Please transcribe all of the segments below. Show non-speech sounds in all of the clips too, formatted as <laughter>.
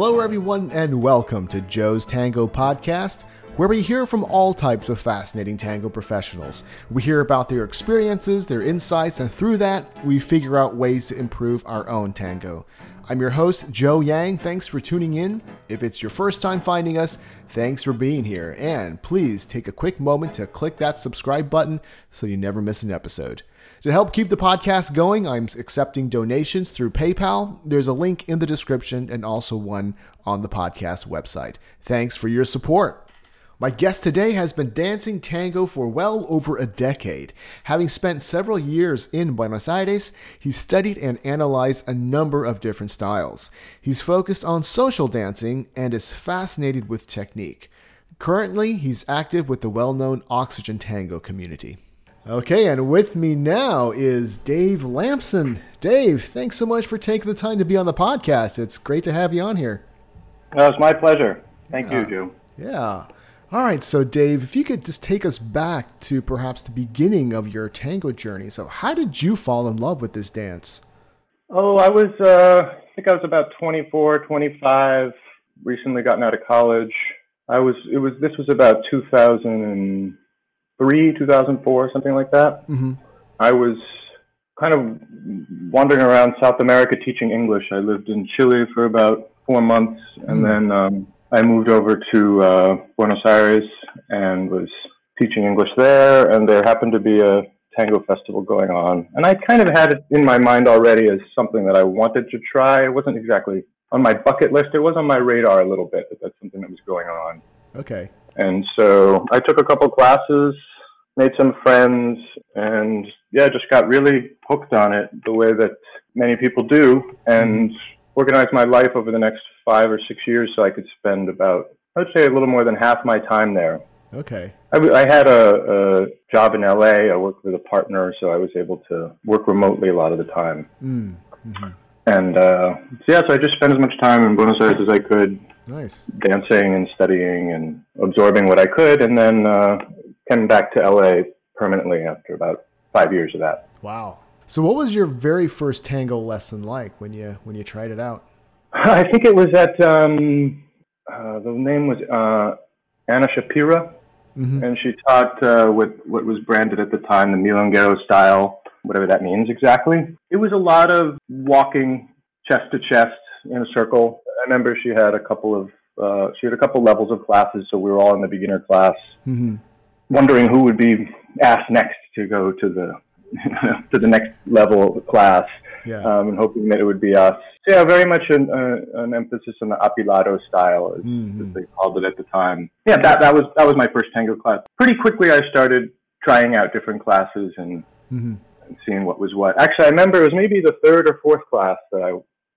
Hello, everyone, and welcome to Joe's Tango Podcast, where we hear from all types of fascinating tango professionals. We hear about their experiences, their insights, and through that, we figure out ways to improve our own tango. I'm your host, Joe Yang. Thanks for tuning in. If it's your first time finding us, thanks for being here. And please take a quick moment to click that subscribe button so you never miss an episode. To help keep the podcast going, I'm accepting donations through PayPal. There's a link in the description and also one on the podcast website. Thanks for your support. My guest today has been dancing tango for well over a decade. Having spent several years in Buenos Aires, he studied and analyzed a number of different styles. He's focused on social dancing and is fascinated with technique. Currently, he's active with the well known Oxygen Tango community. Okay, and with me now is Dave Lampson. Dave, thanks so much for taking the time to be on the podcast. It's great to have you on here. No, it's my pleasure. Thank you, Joe. Yeah. All right, so Dave, if you could just take us back to perhaps the beginning of your tango journey. So, how did you fall in love with this dance? Oh, I was, uh, I think I was about 24, 25, recently gotten out of college. I was, it was, this was about 2000 and three, 2004, something like that. Mm-hmm. I was kind of wandering around South America teaching English. I lived in Chile for about four months, and mm. then um, I moved over to uh, Buenos Aires and was teaching English there. And there happened to be a tango festival going on, and I kind of had it in my mind already as something that I wanted to try. It wasn't exactly on my bucket list. It was on my radar a little bit that that's something that was going on. Okay. And so I took a couple classes, made some friends, and yeah, just got really hooked on it the way that many people do, and organized my life over the next five or six years so I could spend about, I would say, a little more than half my time there. Okay. I, I had a, a, job in LA. I worked with a partner, so I was able to work remotely a lot of the time. Mm. Mm-hmm. And uh, so yeah, so I just spent as much time in Buenos Aires as I could, nice, dancing and studying and absorbing what I could, and then uh, came back to LA permanently after about five years of that. Wow. So, what was your very first tango lesson like when you when you tried it out? I think it was at um, uh, the name was uh, Anna Shapira, mm-hmm. and she taught uh, what what was branded at the time the milonguero style, whatever that means exactly. It was a lot of walking chest to chest in a circle. I remember she had a couple of uh, she had a couple levels of classes, so we were all in the beginner class. Mm-hmm wondering who would be asked next to go to the <laughs> to the next level of class, yeah. um, and hoping that it would be us. So yeah, very much an, uh, an emphasis on the apilado style, as, mm-hmm. as, they called it at the time. Yeah, that that was that was my first tango class. Pretty quickly, I started trying out different classes and, mm-hmm. And seeing what was what. Actually, I remember it was maybe the third or fourth class that I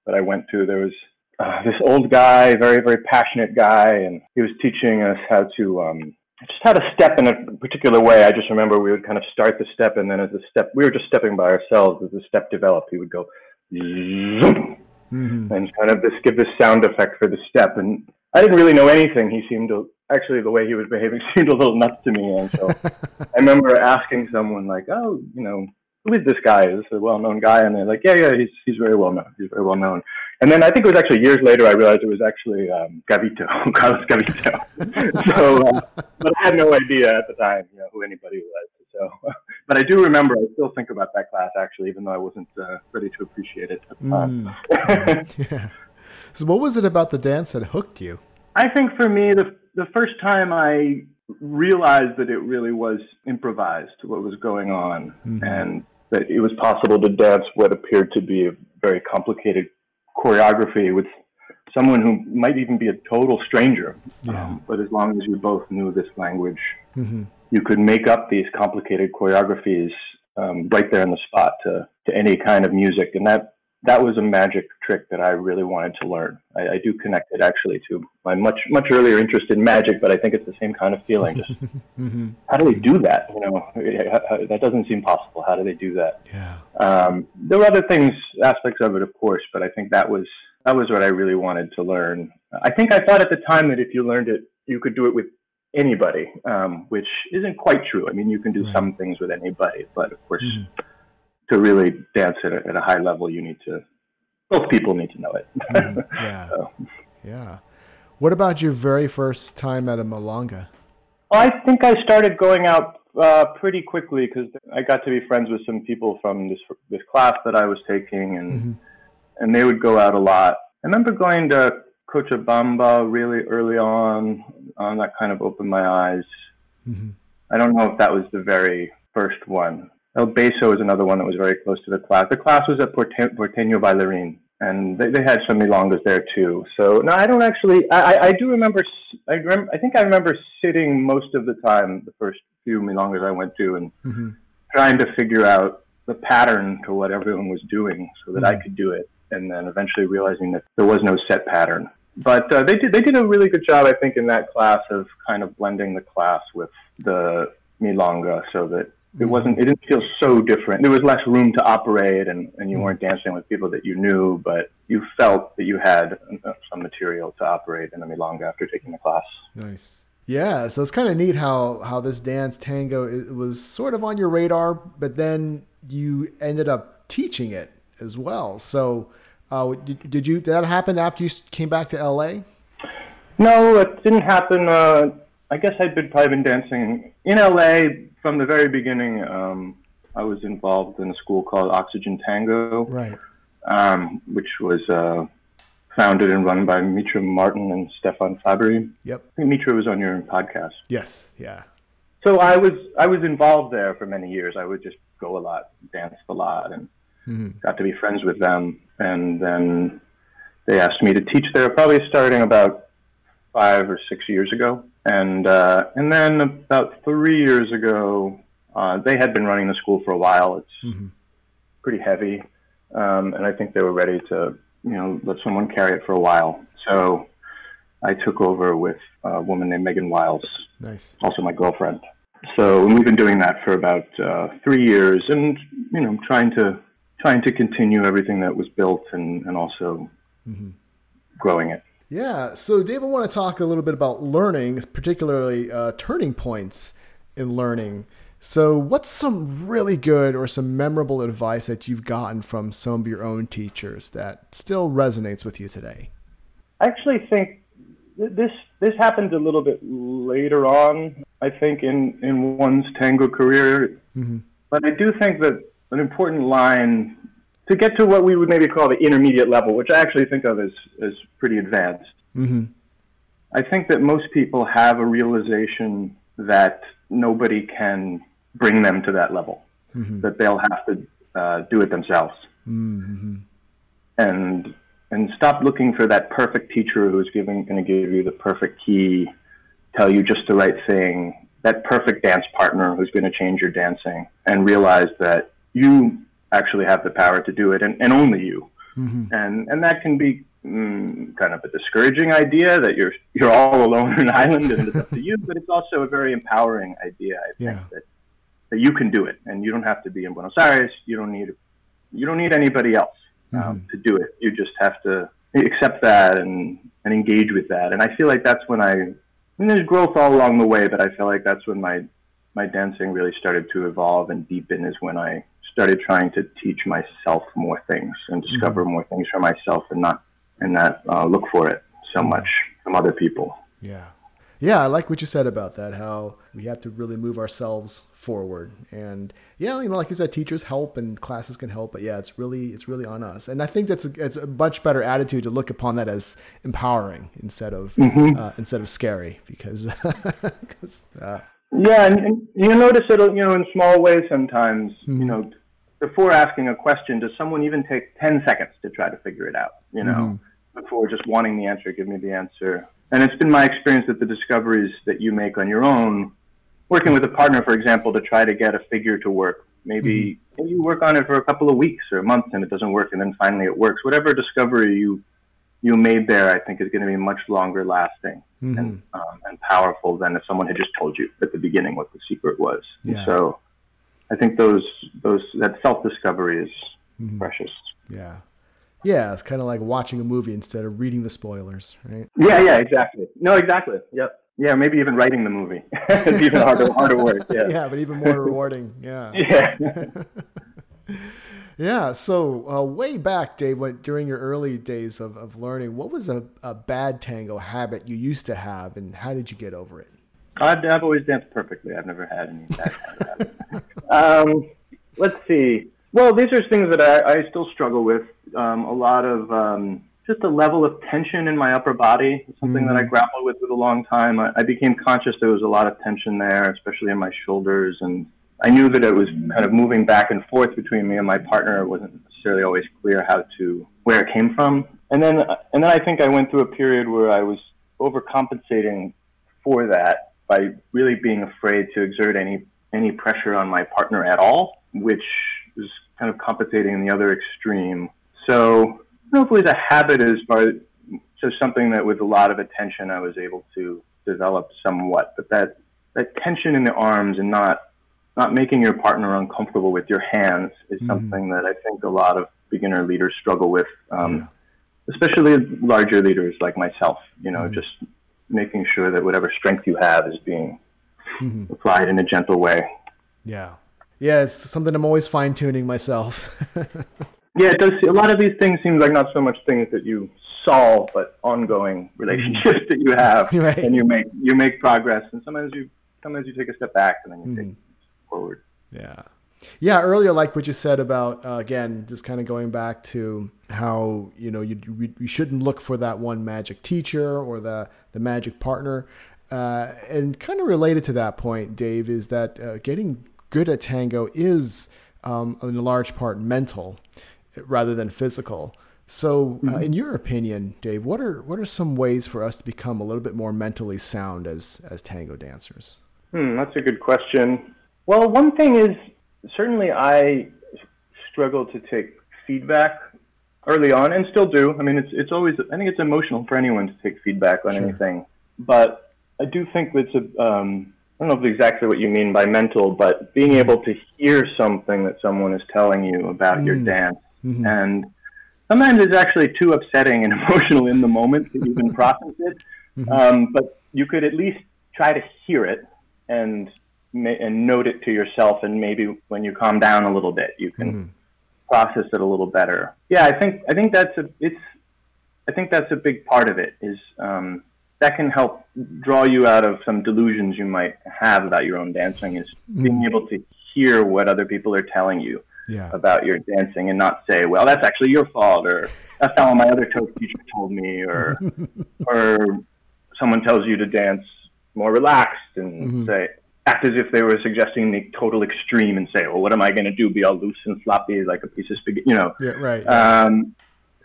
that I went to. There was uh, this old guy, very very passionate guy, and he was teaching us how to um, just how to step in a particular way. I just remember we would kind of start the step, and then as the step, we were just stepping by ourselves. As the step developed, he would go mm-hmm. and kind of this give this sound effect for the step. And I didn't really know anything. He seemed to actually the way he was behaving <laughs> seemed a little nuts to me. And so <laughs> I remember asking someone like, "Oh, you know, who is this guy? Is this a well-known guy?" And they're like, "Yeah, yeah, he's he's very well known. He's very well known." And then I think it was actually years later I realized it was actually um, Gavito, <laughs> Carlos Gavito. <laughs> so, uh, but I had no idea at the time, you know, who anybody was. So, <laughs> but I do remember. I still think about that class actually, even though I wasn't uh, ready to appreciate it at the time. Mm. yeah. So, what was it about the dance that hooked you? I think for me, the the first time I realized that it really was improvised, what was going on, mm-hmm. and that it was possible to dance what appeared to be a very complicated choreography with someone who might even be a total stranger. Yeah. Um, but as long as you both knew this language, mm-hmm. you could make up these complicated choreographies um, right there on the spot to, to any kind of music. And that that was a magic trick that I really wanted to learn. I, I, do connect it actually to my much much earlier interest in magic, but I think it's the same kind of feeling. Just <laughs> mm-hmm. how do they do that? You know, that doesn't seem possible. How do they do that? Yeah. Um, there were other things, aspects of it, of course, but I think that was that was what I really wanted to learn. I think I thought at the time that if you learned it, you could do it with anybody, um, which isn't quite true. I mean, you can do right. some things with anybody, but of course. Mm-hmm to really dance at a, at a high level, you need to both people need to know it. mm, <laughs> yeah. so. Yeah. What about your very first time at a Milonga? I think I started going out uh, pretty quickly because I got to be friends with some people from this this class that I was taking, and mm-hmm. and they would go out a lot. I remember going to Cochabamba really early on. Um, that kind of opened my eyes. Mm-hmm. I don't know if that was the very first one. El Beso is another one that was very close to the class. The class was at Porte- Porteño Bailarín, and they, they had some milongas there too. So no, I don't actually. I, I do remember. I remember. I think I remember sitting most of the time the first few milongas I went to and mm-hmm. trying to figure out the pattern to what everyone was doing so that mm-hmm. I could do it, and then eventually realizing that there was no set pattern. But uh, they did. They did a really good job, I think, in that class of kind of blending the class with the milonga, so that it wasn't. It didn't feel so different. There was less room to operate, and, and you mm. weren't dancing with people that you knew, but you felt that you had uh, some material to operate in the milonga after taking the class. Nice. Yeah, so it's kind of neat how how this dance tango it was sort of on your radar, but then you ended up teaching it as well. So, uh, did, did you did that happen after you came back to LA? No, it didn't happen. Uh, I guess I'd been probably been dancing in LA from the very beginning, um, I was involved in a school called Oxygen Tango, right? Um, which was uh, founded and run by Mitra Martin and Stefan Fabry. Yep. I think Mitra was on your podcast. Yes. Yeah. So I was I was involved there for many years. I would just go a lot, dance a lot, and mm-hmm. got to be friends with them. And then they asked me to teach there, probably starting about five or six years ago. And uh, and then about three years ago, uh, they had been running the school for a while. It's mm-hmm. pretty heavy, um, and I think they were ready to you know let someone carry it for a while. So I took over with a woman named Megan Wiles, nice, also my girlfriend. So we've been doing that for about uh, three years, and you know trying to trying to continue everything that was built and and also mm-hmm. growing it. Yeah. So, Dave, I want to talk a little bit about learning, particularly uh, turning points in learning. So, what's some really good or some memorable advice that you've gotten from some of your own teachers that still resonates with you today? I actually think this this happened a little bit later on. I think in in one's tango career, mm-hmm. but I do think that an important line to get to what we would maybe call the intermediate level, which I actually think of as, as pretty advanced. Mm-hmm. I think that most people have a realization that nobody can bring them to that level, mm-hmm. that they'll have to uh, do it themselves. Mm-hmm. And and stop looking for that perfect teacher who's giving going to give you the perfect key, tell you just the right thing, that perfect dance partner who's going to change your dancing, and realize that you actually have the power to do it, and, and only you. Mm-hmm. And and that can be mm, kind of a discouraging idea that you're you're all alone in an <laughs> island and it's up to you, but it's also a very empowering idea. I think yeah. that that you can do it, and you don't have to be in Buenos Aires. You don't need you don't need anybody else um, mm-hmm. to do it. You just have to accept that and and engage with that. And I feel like that's when I, I mean, there's growth all along the way, but I feel like that's when my my dancing really started to evolve and deepen is when I started trying to teach myself more things and discover mm-hmm. more things for myself and not and not uh, look for it so much from other people. Yeah. Yeah, I like what you said about that. How we have to really move ourselves forward, and yeah, you know, like you said, teachers help and classes can help, but yeah, it's really it's really on us. And I think that's a, it's a much better attitude to look upon that as empowering instead of mm-hmm. uh, instead of scary, because, <laughs> because uh, yeah, and, and, you notice it, you know, in small ways sometimes. Mm-hmm. You know, before asking a question, does someone even take 10 seconds to try to figure it out? You know, mm-hmm. before just wanting the answer, give me the answer. And it's been my experience that the discoveries that you make on your own, working with a partner, for example, to try to get a figure to work, maybe, mm-hmm. you work on it for a couple of weeks or months and it doesn't work, and then finally it works. Whatever discovery you you made there, I think, is going to be much longer lasting mm-hmm. and um, and powerful than if someone had just told you at the beginning what the secret was. Yeah. So I think those those that self discovery is mm-hmm. precious. Yeah. Yeah, it's kind of like watching a movie instead of reading the spoilers, right? Yeah, yeah, exactly. No, exactly. Yep. Yeah, maybe even writing the movie. <laughs> it's even harder, harder work. Yeah. <laughs> yeah, but even more rewarding. Yeah. <laughs> Yeah. Yeah. So uh, way back, Dave, when, during your early days of, of learning, what was a, a bad tango habit you used to have, and how did you get over it? I've, I've always danced perfectly. I've never had any bad <laughs> um, let's see. Well, these are things that I, I still struggle with. Um, a lot of um, just a level of tension in my upper body, something mm-hmm. that I mm. grappled with for a long time. I, I became conscious there was a lot of tension there, especially in my shoulders and I knew that it was kind of moving back and forth between me and my partner. It wasn't necessarily always clear how to where it came from. And then and then I think I went through a period where I was overcompensating for that by really being afraid to exert any any pressure on my partner at all, which was kind of compensating in the other extreme. So hopefully don't know if it was a habit is as just something that with a lot of attention I was able to develop somewhat, but that that tension in the arms and not not making your partner uncomfortable with your hands is mm-hmm. something that I think a lot of beginner leaders struggle with, um, yeah. especially larger leaders like myself. You know, mm-hmm. just making sure that whatever strength you have is being mm-hmm. applied in a gentle way. Yeah, yeah, it's something I'm always fine tuning myself. <laughs> yeah, it does. A lot of these things seem like not so much things that you solve, but ongoing mm-hmm. relationships <laughs> that you have, <laughs> right. and you make you make progress. And sometimes you sometimes you take a step back, and then you take mm-hmm forward. Yeah. Yeah, earlier, like what you said about uh, again, just kind of going back to how you know you you shouldn't look for that one magic teacher or the the magic partner, uh, and kind of related to that point, Dave, is that uh, getting good at tango is um, in a large part mental rather than physical. So, uh, mm-hmm. in your opinion, Dave, what are what are some ways for us to become a little bit more mentally sound as as tango dancers? Hmm, that's a good question. Well, one thing is certainly I struggle to take feedback early on, and still do. I mean, it's it's always I think it's emotional for anyone to take feedback on sure. anything, but I do think it's a um, I don't know exactly what you mean by mental, but being able to hear something that someone is telling you about mm. your dance, mm-hmm. and sometimes it's actually too upsetting and <laughs> emotional in the moment that you can process it. Mm-hmm. Um, but you could at least try to hear it and and note it to yourself, and maybe when you calm down a little bit, you can mm. process it a little better. Yeah, I think I think that's a it's I think that's a big part of it. Is um, that can help draw you out of some delusions you might have about your own dancing. Is mm. being able to hear what other people are telling you. Yeah. about your dancing and not say, well, that's actually your fault, or that's how my other coach teacher told me, or <laughs> or someone tells you to dance more relaxed and mm-hmm. say, act as if they were suggesting the total extreme and say, well, what am I going to do? Be all loose and floppy like a piece of spaghetti, you know? Yeah, right. Um,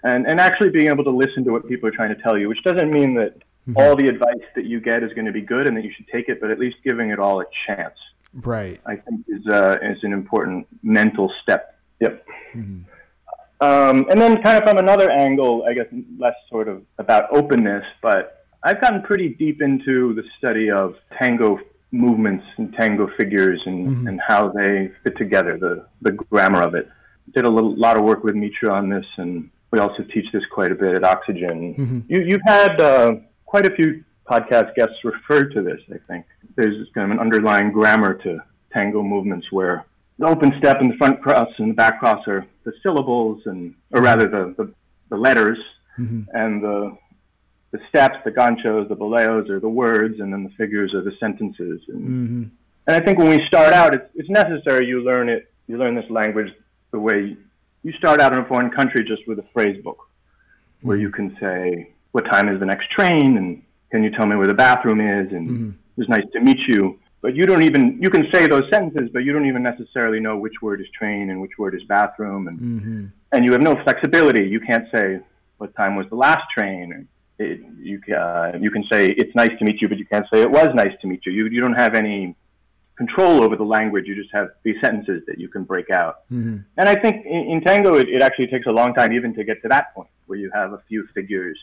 and, and actually being able to listen to what people are trying to tell you, which doesn't mean that mm-hmm. all the advice that you get is going to be good and that you should take it, but at least giving it all a chance. Right. I think is, uh, is an important mental step. Yep. Mm-hmm. Um, and then kind of from another angle, I guess less sort of about openness, but I've gotten pretty deep into the study of tango movements and tango figures and, mm-hmm. and how they fit together, the, the grammar of it. Did a little, lot of work with Mitra on this, and we also teach this quite a bit at Oxygen. Mm-hmm. You, you've had uh, quite a few podcast guests refer to this, I think. There's kind of an underlying grammar to tango movements where the open step and the front cross and the back cross are the syllables, and or rather the, the, the letters, mm-hmm. and the the steps, the ganchos, the boleos are the words, and then the figures are the sentences. And, mm-hmm. and I think when we start out, it's, it's necessary you learn it. You learn this language the way you start out in a foreign country, just with a phrase book, mm-hmm. where you can say, "What time is the next train?" and "Can you tell me where the bathroom is?" and mm-hmm. "It's nice to meet you." But you don't even you can say those sentences, but you don't even necessarily know which word is train and which word is bathroom, and mm-hmm. and you have no flexibility. You can't say what time was the last train. Or, it, you, uh, you can say it's nice to meet you, but you can't say it was nice to meet you. You, you don't have any control over the language. You just have these sentences that you can break out. Mm-hmm. And I think in, in tango, it, it, actually takes a long time even to get to that point where you have a few figures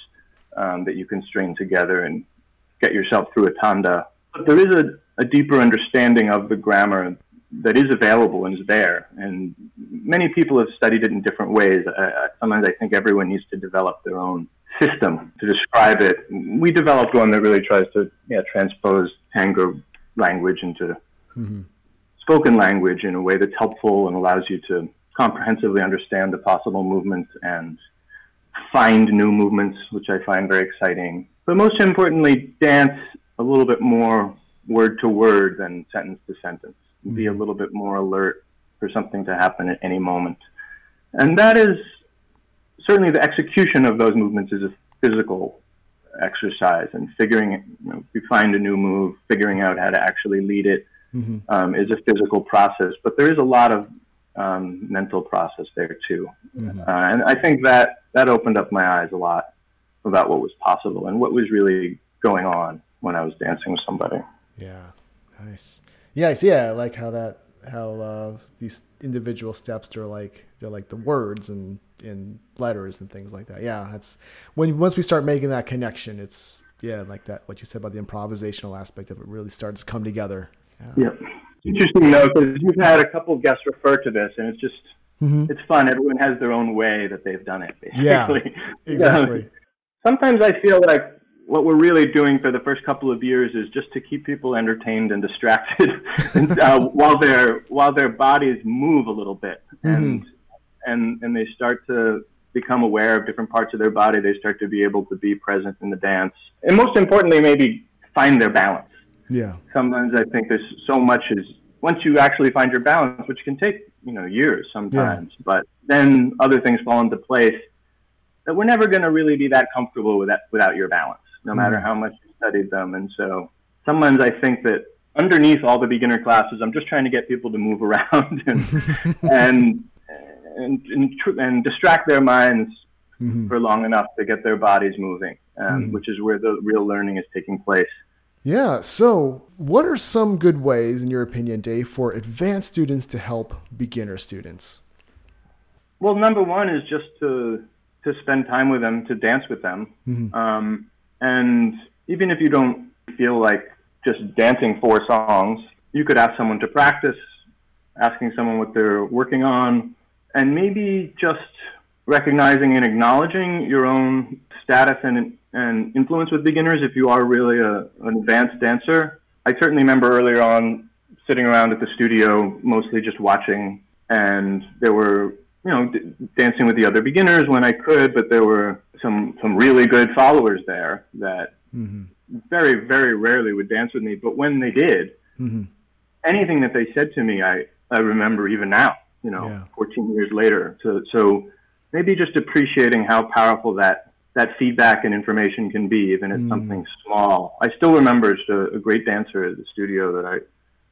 um, that you can string together and get yourself through a tanda. But there is a, a deeper understanding of the grammar that is available and is there. And many people have studied it in different ways. Uh, sometimes I think everyone needs to develop their own system to describe it. We developed one that really tries to yeah, transpose tango language into mm-hmm. spoken language in a way that's helpful and allows you to comprehensively understand the possible movements and find new movements, which I find very exciting. But most importantly, dance a little bit more word to word than sentence to sentence. Mm-hmm. Be a little bit more alert for something to happen at any moment. And that is certainly the execution of those movements is a physical exercise and figuring, you know, you find a new move, figuring out how to actually lead it mm-hmm. um, is a physical process. But there is a lot of um, mental process there too. Mm-hmm. Uh, and I think that that opened up my eyes a lot about what was possible and what was really going on when I was dancing with somebody. Yeah, nice. Yes, yeah, I like how that how uh, these individual steps they're like they're like the words and in letters and things like that. Yeah, that's when once we start making that connection, it's yeah, like that what you said about the improvisational aspect of it really starts to come together. Yeah. yeah. Interesting though, because you've had a couple of guests refer to this, and it's just mm-hmm. it's fun. Everyone has their own way that they've done it. Basically. Yeah, <laughs> exactly. sometimes I feel like what we're really doing for the first couple of years is just to keep people entertained and distracted <laughs> and, uh, while their while their bodies move a little bit mm-hmm. and and and they start to become aware of different parts of their body. They start to be able to be present in the dance, and most importantly, maybe find their balance. Yeah. Sometimes I think there's so much is once you actually find your balance, which can take you know years sometimes, yeah. but then other things fall into place that we're never going to really be that comfortable with that without your balance, no matter mm. how much you studied them. And so sometimes I think that underneath all the beginner classes, I'm just trying to get people to move around <laughs> and <laughs> and and, and, and distract their minds mm-hmm. for long enough to get their bodies moving, um, mm-hmm. which is where the real learning is taking place. Yeah. So, what are some good ways, in your opinion, Dave, for advanced students to help beginner students? Well, number one is just to to spend time with them, to dance with them, mm-hmm. um, and even if you don't feel like just dancing four songs, you could ask someone to practice, asking someone what they're working on, and maybe just recognizing and acknowledging your own status and, and influence with beginners if you are really a, an advanced dancer. I certainly remember earlier on sitting around at the studio, mostly just watching, and there were, you know, d- dancing with the other beginners when I could, but there were some, some really good followers there that mm-hmm. very, very rarely would dance with me. But when they did, mm-hmm. anything that they said to me, I, I remember even now you know, yeah. 14 years later. So, so maybe just appreciating how powerful that that feedback and information can be, even if mm. something small. I still remember just a, a, great dancer at the studio that I,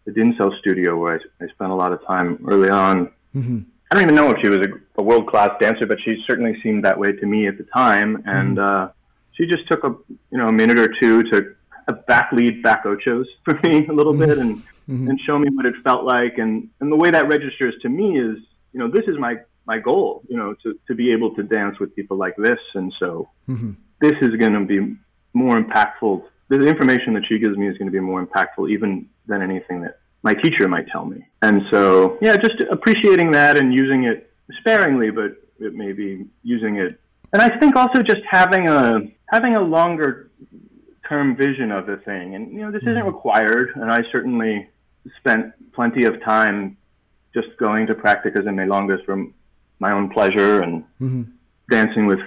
the Dinzel studio, where I, I spent a lot of time early on. Mm-hmm. I don't even know if she was a, a world class dancer, but she certainly seemed that way to me at the time. And mm-hmm. uh, she just took a you know a minute or two to a back lead back ochos for me a little mm-hmm. bit and mm-hmm. and show me what it felt like. And, and the way that registers to me is, you know, this is my, my goal, you know, to, to be able to dance with people like this. And so mm-hmm. this is going to be more impactful. The information that she gives me is going to be more impactful even than anything that my teacher might tell me. And so, yeah, just appreciating that and using it sparingly, but it may be using it. And I think also just having a having a longer term vision of the thing. And you know, this isn't mm-hmm. required, and I certainly spent plenty of time just going to practicas and milongas for my own pleasure and mm-hmm. dancing with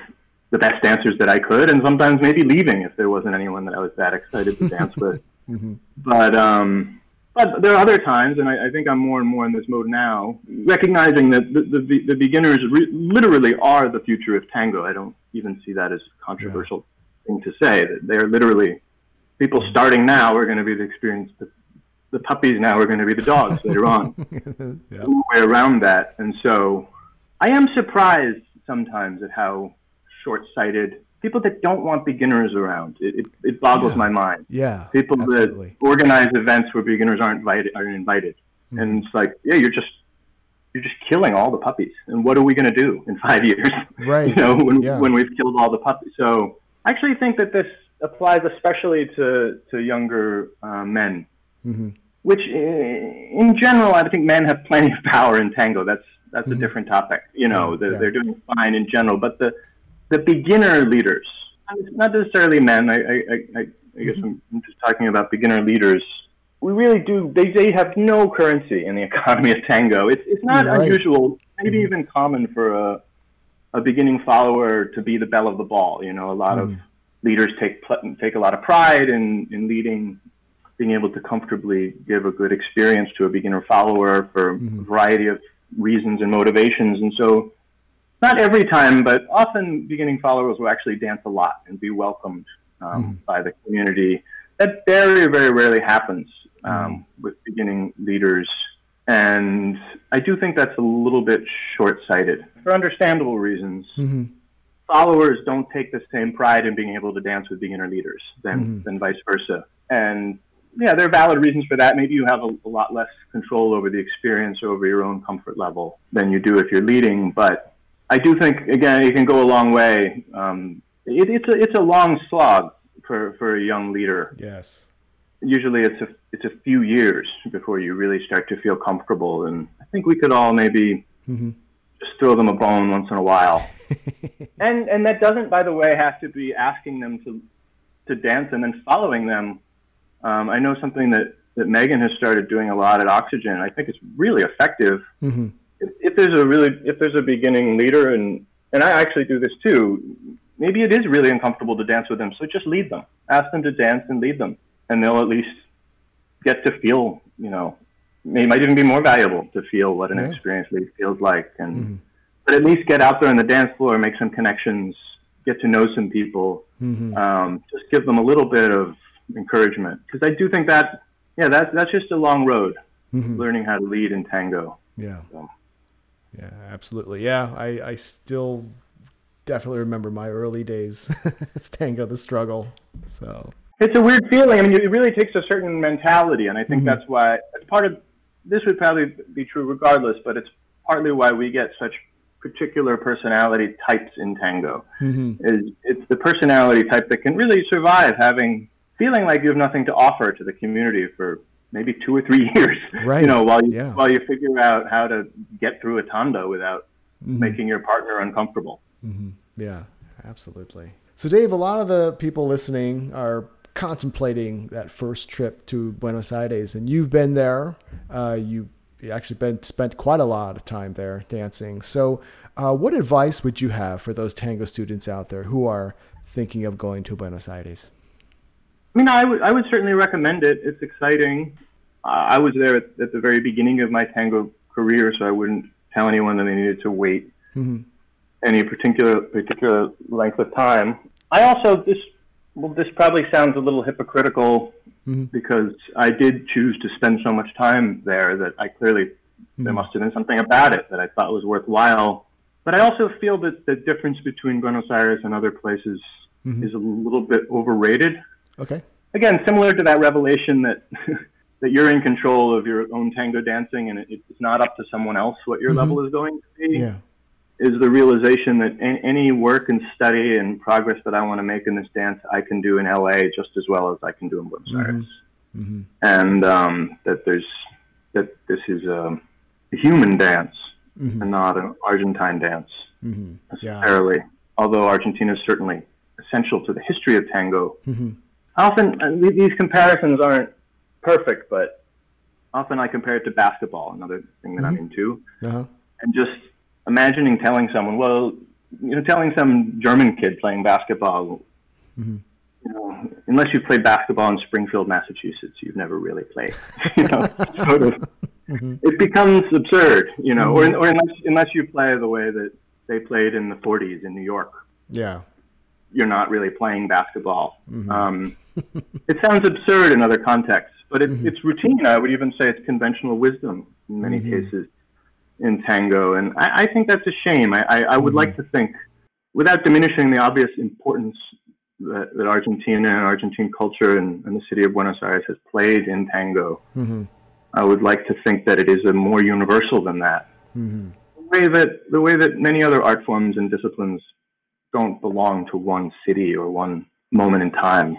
the best dancers that I could, and sometimes maybe leaving if there wasn't anyone that I was that excited to dance with. <laughs> Mm-hmm. But um, but there are other times, and I, I, think I'm more and more in this mode now, recognizing that the, the, the beginners re- literally are the future of tango. I don't even see that as controversial. Thing to say. That they're literally people starting now are going to be the experience the puppies now are going to be the dogs <laughs> later on. yeah. Way around that, and so I am surprised sometimes at how short-sighted people that don't want beginners around. It, it, it boggles yeah. my mind. Yeah, people absolutely. that organize events where beginners aren't invited are invited, mm-hmm. and it's like, yeah, you're just you're just killing all the puppies. And what are we going to do in five years? Right. <laughs> you know, when yeah. when we've killed all the puppies. So I actually think that this applies especially to to younger uh, men. Mm-hmm which in general, I think men have plenty of power in tango. That's that's mm-hmm. a different topic. You know, they're, yeah. they're doing fine in general, but the the beginner leaders, not necessarily men. I I, I, I guess mm-hmm. I'm, I'm just talking about beginner leaders. We really do. They they have no currency in the <laughs> economy of tango. It's it's not right. unusual maybe mm-hmm. even common for a a beginning follower to be the belle of the ball. You know, a lot mm-hmm. of leaders take take a lot of pride in in leading, being able to comfortably give a good experience to a beginner follower for mm-hmm. a variety of reasons and motivations, and so. Not every time, but often beginning followers will actually dance a lot and be welcomed um, mm-hmm. by the community. That very, very rarely happens um, mm-hmm. with beginning leaders. And I do think that's a little bit short sighted for understandable reasons. Mm-hmm. Followers don't take the same pride in being able to dance with beginner leaders than, mm-hmm. than vice versa. And yeah, there are valid reasons for that. Maybe you have a, a, lot less control over the experience or over your own comfort level than you do if you're leading. But I do think, again, it can go a long way. Um, it, it's, a, it's a long slog for, for a young leader. Yes usually it's a it's a few years before you really start to feel comfortable. And I think we could all maybe mm-hmm. just throw them a bone once in a while. <laughs> and and that doesn't, by the way, have to be asking them to to dance and then following them. Um, I know something that that Megan has started doing a lot at Oxygen. I think it's really effective. Mm-hmm. If, if there's a really if there's a beginning leader and and I actually do this too. Maybe it is really uncomfortable to dance with them, so just lead them. Ask them to dance and lead them and they'll at least get to feel, you know, it might even be more valuable to feel what an yeah. experience lead feels like, and mm-hmm. but at least get out there on the dance floor, make some connections, get to know some people, mm-hmm. um, just give them a little bit of encouragement because I do think that, yeah, that's that's just a long road, mm-hmm. learning how to lead in tango. Yeah. So. Yeah, absolutely. Yeah, I, I still definitely remember my early days <laughs> as tango, the struggle. So it's a weird feeling. I mean, it really takes a certain mentality, and I think mm-hmm. that's why it's part of. This would probably be true regardless, but it's partly why we get such particular personality types in tango. Mm-hmm. Is it's the personality type that can really survive having feeling like you have nothing to offer to the community for maybe two or three <laughs> years. Right. You know, while you yeah. while you figure out how to get through a tanda without mm-hmm. making your partner uncomfortable. Mm-hmm. Yeah, absolutely. So, Dave, a lot of the people listening are contemplating that first trip to Buenos Aires, and you've been there. Uh, you actually been spent quite a lot of time there dancing. So, uh, what advice would you have for those tango students out there who are thinking of going to Buenos Aires? I mean, I would I would certainly recommend it. It's exciting. Uh, I was there at, at, the very beginning of my tango career, so I wouldn't tell anyone that they needed to wait mm-hmm. any particular particular length of time. I also this well, this probably sounds a little hypocritical mm-hmm. because I did choose to spend so much time there that I clearly mm-hmm. there must have been something about it that I thought was worthwhile. But I also feel that the difference between Buenos Aires and other places mm-hmm. is a little bit overrated. Okay. Again, similar to that revelation that <laughs> that you're in control of your own tango dancing and it, it's not up to someone else what your mm-hmm. level is going to be. Yeah is the realization that any work and study and progress that I want to make in this dance, I can do in LA just as well as I can do in Buenos mm-hmm. Aires. Mm-hmm. And um, that there's that this is a, a human dance mm-hmm. and not an Argentine dance mm-hmm. necessarily. Yeah. Although Argentina is certainly essential to the history of tango. Mm-hmm. Often uh, these comparisons aren't perfect, but often I compare it to basketball, another thing that I'm mm-hmm. into, uh-huh. and just imagining telling someone, well, you know, telling some German kid playing basketball, mm-hmm. you know, unless you've played basketball in Springfield, Massachusetts, you've never really played. <laughs> you know, sort of, mm-hmm. it becomes absurd, you know, mm-hmm. or, or unless unless you play the way that they played in the 40s in New York. Yeah. You're not really playing basketball. Mm-hmm. Um, <laughs> it sounds absurd in other contexts, but it, mm-hmm. it's routine. I would even say it's conventional wisdom in many mm-hmm. cases in tango, and I, I think that's a shame. I, I, I would mm-hmm. like to think, without diminishing the obvious importance that, that Argentina and Argentine culture and, and, the city of Buenos Aires has played in tango, mm-hmm. I would like to think that it is a more universal than that. Mm-hmm. The way that the way that many other art forms and disciplines don't belong to one city or one moment in time.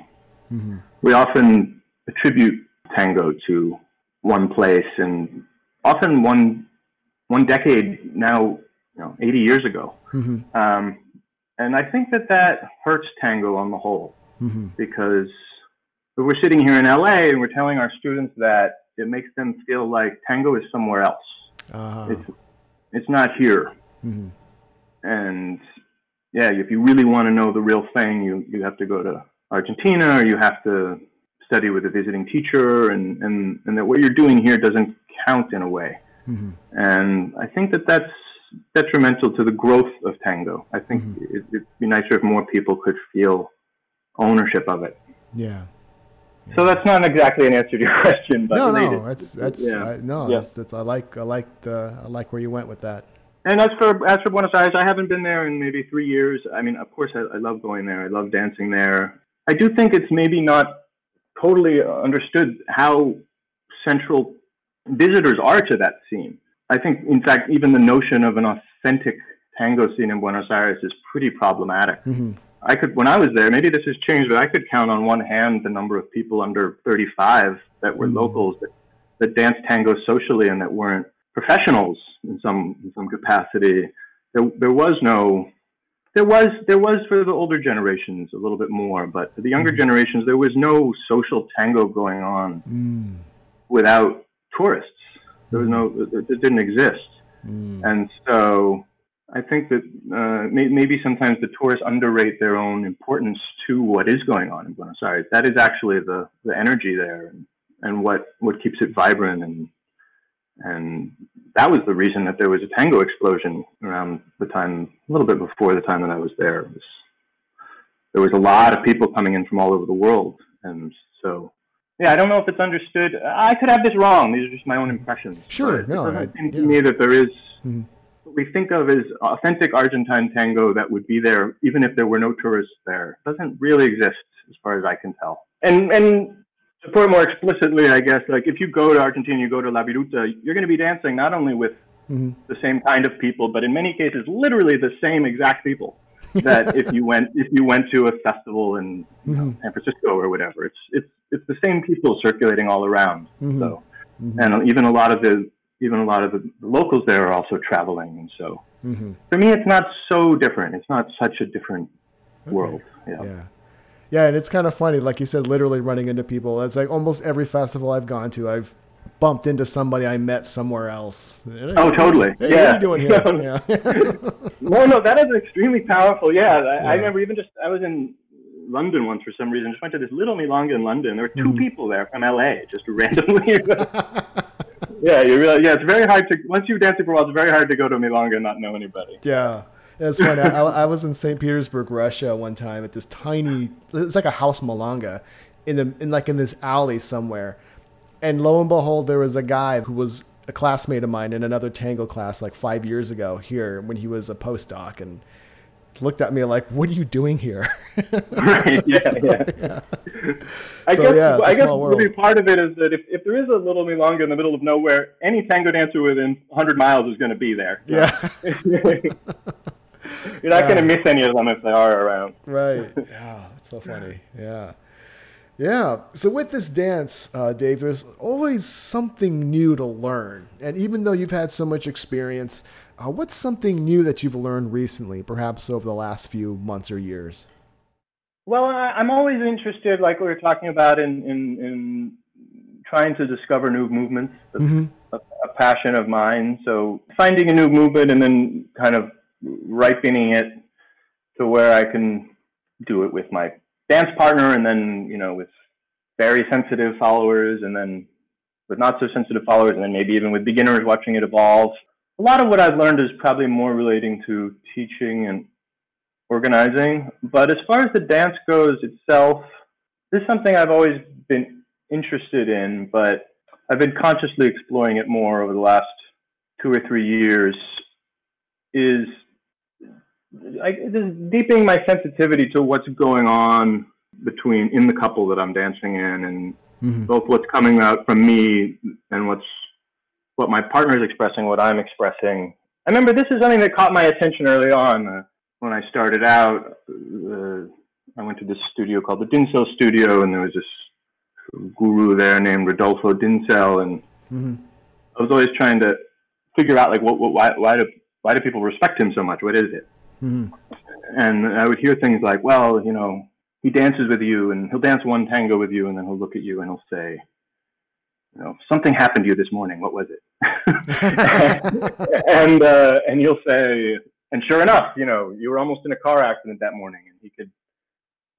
Mm-hmm. We often attribute tango to one place and often one one decade now, you know, 80 years ago. Mm-hmm. Um, and I think that that hurts tango on the whole mm-hmm. because we're sitting here in LA and we're telling our students that it makes them feel like tango is somewhere else. Uh-huh. It's, it's not here. Mm-hmm. And yeah, if you really want to know the real thing, you you have to go to Argentina, or you have to study with a visiting teacher, and and and that what you're doing here doesn't count in a way. Mm-hmm. And I think that that's detrimental to the growth of tango. I think mm-hmm. it, would be nicer if more people could feel ownership of it. Yeah. So that's not exactly an answer to your <laughs> question, but no, no, that's that's yeah. I, no, yeah. that's, that's I like I like the I like where you went with that. And as for as for Buenos Aires, I haven't been there in maybe three years. I mean, of course, I, I love going there. I love dancing there. I do think it's maybe not totally understood how central visitors are to that scene. I think, in fact, even the notion of an authentic tango scene in Buenos Aires is pretty problematic. Mm-hmm. I could, when I was there, maybe this has changed, but I could count on one hand the number of people under 35 that were mm-hmm. locals that, that danced tango socially and that weren't professionals in some in some capacity. There, there was no, there was there was for the older generations a little bit more, but for the younger mm-hmm. generations there was no social tango going on mm. without tourists. There was no, it, it didn't exist, mm. and so I think that uh, may, maybe sometimes the tourists underrate their own importance to what is going on in Buenos Aires. That is actually the, the energy there and, and what, what keeps it vibrant. And, and that was the reason that there was a tango explosion around the time, a little bit before the time that I was there. Was, there was a lot of people coming in from all over the world. And so, yeah, I don't know if it's understood. I could have this wrong. These are just my own impressions. Sure. No, it doesn't I, seem to me that there is. Mm-hmm what we think of as authentic Argentine tango that would be there even if there were no tourists there doesn't really exist as far as I can tell. And and to put it more explicitly, I guess, like if you go to Argentina, you go to La Viruta, you're going to be dancing not only with mm-hmm. the same kind of people, but in many cases, literally the same exact people that if <laughs> you went if you went to a festival in mm-hmm. San Francisco or whatever. It's it's it's the same people circulating all around. Mm-hmm. So, mm-hmm. and even a lot of the even a lot of the, locals there are also traveling, and so mm-hmm. for me, it's not so different. It's not such a different okay. world. Yeah. yeah. Yeah, and it's kind of funny, like you said, literally running into people. It's like almost every festival I've gone to, I've bumped into somebody I met somewhere else. Oh, totally. Hey, yeah. What are you doing <laughs> here? yeah. no, no, that is extremely powerful. Yeah, I, yeah. I, remember even just I was in London once for some reason. Just went to this little milonga in London. There were 2 mm-hmm. people there from LA, just randomly <laughs> yeah, you really yeah. It's very hard to once you've danced for a while. It's very hard to go to a Milonga and not know anybody. Yeah. It's funny. I, I, was in St. Petersburg, Russia, one time at this tiny. It's like a house milonga, in the in like in this alley somewhere, and lo and behold, there was a guy who was a classmate of mine in another tango class like five years ago here when he was a postdoc, and looked at me like, "What are you doing here?" <laughs> right. Yeah. so, yeah. yeah. I so, guess. Yeah, I guess maybe part of it is that if, if there is a little milonga in the middle of nowhere, any tango dancer within 100 miles is going to be there. Yeah. <laughs> You're not yeah. going to miss any of them if they are around. Right. Yeah. That's so funny. Yeah. Yeah. So with this dance, uh, Dave, there's always something new to learn, and even though you've had so much experience uh, what's something new that you've learned recently, perhaps over the last few months or years? Well, I'm always interested, like we were talking about, in in, in trying to discover new movements. That's mm-hmm. a, a passion of mine. So finding a new movement and then kind of ripening it to where I can do it with my dance partner, and then you know with very sensitive followers, and then with not so sensitive followers, and then maybe even with beginners watching it evolve a lot of what I've learned is probably more relating to teaching and organizing. But as far as the dance goes itself, this is something I've always been interested in, but I've been consciously exploring it more over the last two or three years. Is like deepening my sensitivity to what's going on between in the couple that I'm dancing in, and mm-hmm. both what's coming out from me and what's what my partner is expressing, what I'm expressing. I remember this is something that caught my attention early on uh, when I started out. Uh, I went to this studio called the Dinzel Studio, and there was this guru there named Rodolfo Dinzel, and mm-hmm. I was always trying to figure out like what, what why why do why do people respect him so much? What is it? Mm-hmm. And I would hear things like, well, you know, he dances with you, and he'll dance one tango with you, and then he'll look at you and he'll say, you know, something happened to you this morning. What was it? <laughs> and uh, and you'll say, and sure enough, you know, you were almost in a car accident that morning, and he could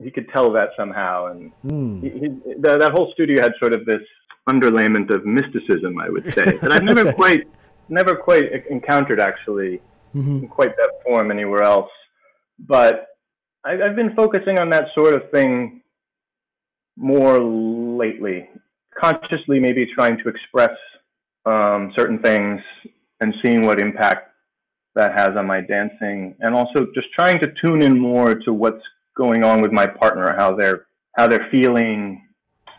he could tell that somehow, and mm. he, he, the, that whole studio had sort of this underlayment of mysticism, I would say, that I've never <laughs> quite never quite encountered actually mm-hmm. in quite that form anywhere else. But I, I've been focusing on that sort of thing more lately, consciously maybe trying to express um, certain things and seeing what impact that has on my dancing, and also just trying to tune in more to what's going on with my partner, how they're how they're feeling,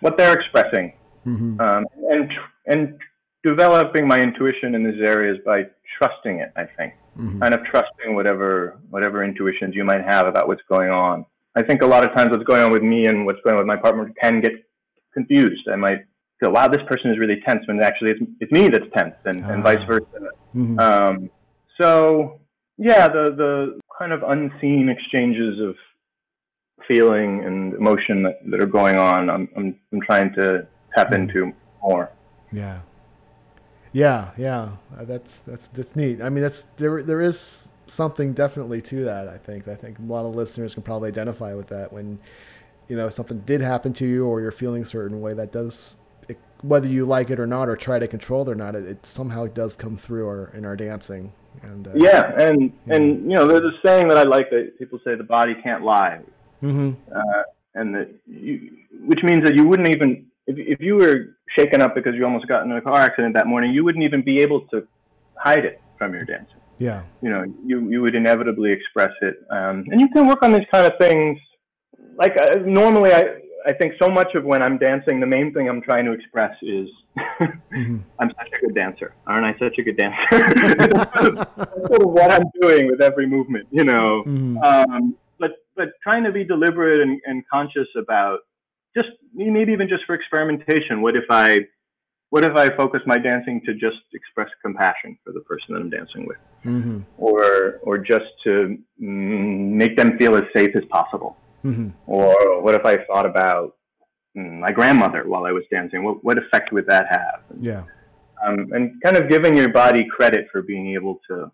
what they're expressing, mm-hmm. um, and and developing my intuition in these areas by trusting it. I think, mm-hmm. kind of trusting whatever whatever intuitions you might have about what's going on. I think a lot of times what's going on with me and what's going on with my partner can get confused. I might feel, wow, this person is really tense when actually it's, it's me that's tense and, and vice ah. versa. Mm-hmm. Um, so yeah, the, the kind of unseen exchanges of feeling and emotion that, that are going on, I'm, I'm, I'm trying to tap mm-hmm. into more. Yeah. Yeah, yeah, uh, that's that's that's neat. I mean, that's there. There is something definitely to that. I think. I think a lot of listeners can probably identify with that when, you know, something did happen to you or you're feeling a certain way. That does, it, whether you like it or not, or try to control it or not, it, it somehow does come through our in our dancing. And uh, yeah, and yeah. and you know, there's a saying that I like that people say the body can't lie, mm-hmm. uh, and that you, which means that you wouldn't even if if you were shaken up because you almost got in a car accident that morning, you wouldn't even be able to hide it from your dancing. Yeah. You know, you, you would inevitably express it. Um, and you can work on these kind of things. Like uh, normally, I, I think so much of when I'm dancing, the main thing I'm trying to express is mm-hmm. <laughs> I'm such a good dancer. Aren't I such a good dancer? That's <laughs> sort of what I'm doing with every movement, you know. Mm-hmm. Um, but, but trying to be deliberate and, and conscious about just maybe even just for experimentation. What if I what if I focus my dancing to just express compassion for the person that I'm dancing with, mm-hmm. or or just to mm, make them feel as safe as possible, mm-hmm. or what if I thought about mm, my grandmother while I was dancing? What what effect would that have? Yeah, um, and kind of giving your body credit for being able to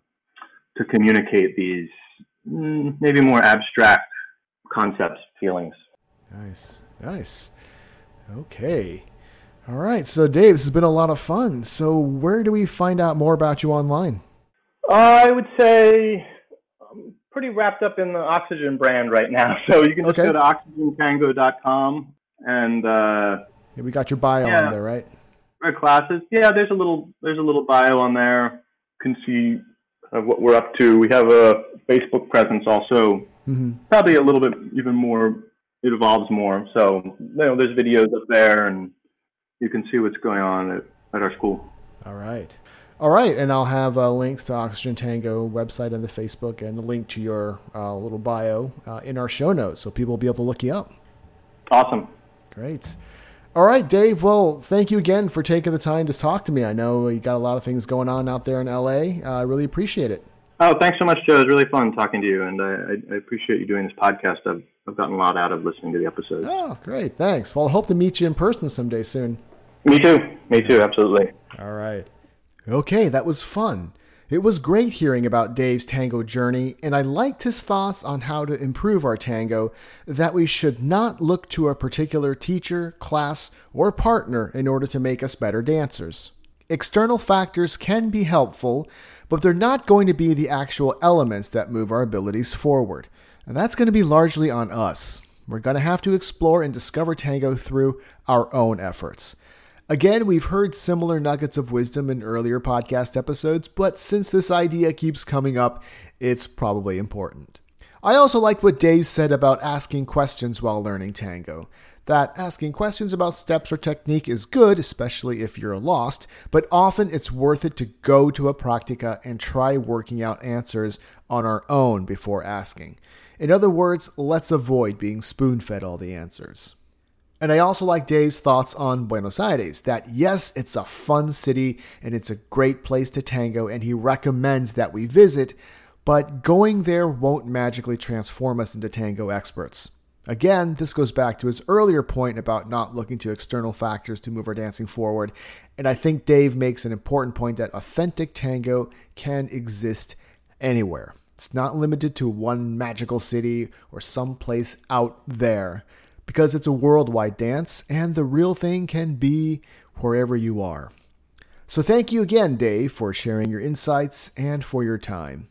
to communicate these mm, maybe more abstract concepts, feelings. Nice. Nice. Okay. All right. So, Dave, this has been a lot of fun. So, where do we find out more about you online? Uh, I would say I'm pretty wrapped up in the Oxygen brand right now. <laughs> So, you can just okay. go to oxygentango.com and. Uh, yeah, we got your bio yeah, on there, right? Our classes. Yeah, there's a little there's a little bio on there. You can see uh, what we're up to. We have a Facebook presence also. Mm-hmm. Probably a little bit even more it evolves more. So you know, there's videos up there, and you can see what's going on at, at our school. All right. All right, and I'll have uh, links to Oxygen Tango website and the Facebook, and a link to your uh, little bio uh, in our show notes, so people will be able to look you up. Awesome. Great. All right, Dave. Well, thank you again for taking the time to talk to me. I know you got a lot of things going on out there in LA. Uh, I really appreciate it. Oh, thanks so much, Joe. It was really fun talking to you, and I, I appreciate you doing this podcast. I've I've gotten a lot out of listening to the episodes. Oh, great. Thanks. Well, I hope to meet you in person someday soon. Me too. Me too. Absolutely. All right. Okay, that was fun. It was great hearing about Dave's tango journey, and I liked his thoughts on how to improve our tango that we should not look to a particular teacher, class, or partner in order to make us better dancers. External factors can be helpful, but they're not going to be the actual elements that move our abilities forward. And that's going to be largely on us. We're going to have to explore and discover tango through our own efforts. Again, we've heard similar nuggets of wisdom in earlier podcast episodes, but since this idea keeps coming up, it's probably important. I also like what Dave said about asking questions while learning tango. That asking questions about steps or technique is good, especially if you're lost, but often it's worth it to go to a practica and try working out answers on our own before asking. In other words, let's avoid being spoon fed all the answers. And I also like Dave's thoughts on Buenos Aires that yes, it's a fun city and it's a great place to tango, and he recommends that we visit, but going there won't magically transform us into tango experts. Again, this goes back to his earlier point about not looking to external factors to move our dancing forward. And I think Dave makes an important point that authentic tango can exist anywhere. It's not limited to one magical city or some place out there because it's a worldwide dance and the real thing can be wherever you are. So thank you again, Dave, for sharing your insights and for your time.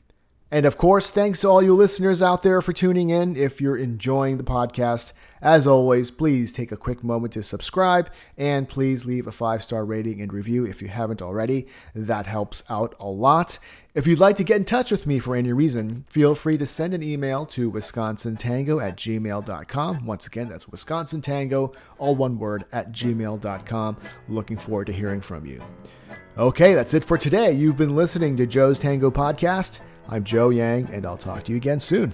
And of course, thanks to all you listeners out there for tuning in. If you're enjoying the podcast, as always, please take a quick moment to subscribe and please leave a five star rating and review if you haven't already. That helps out a lot. If you'd like to get in touch with me for any reason, feel free to send an email to wisconsintango at gmail.com. Once again, that's wisconsintango, all one word, at gmail.com. Looking forward to hearing from you. Okay, that's it for today. You've been listening to Joe's Tango Podcast. I'm Joe Yang, and I'll talk to you again soon.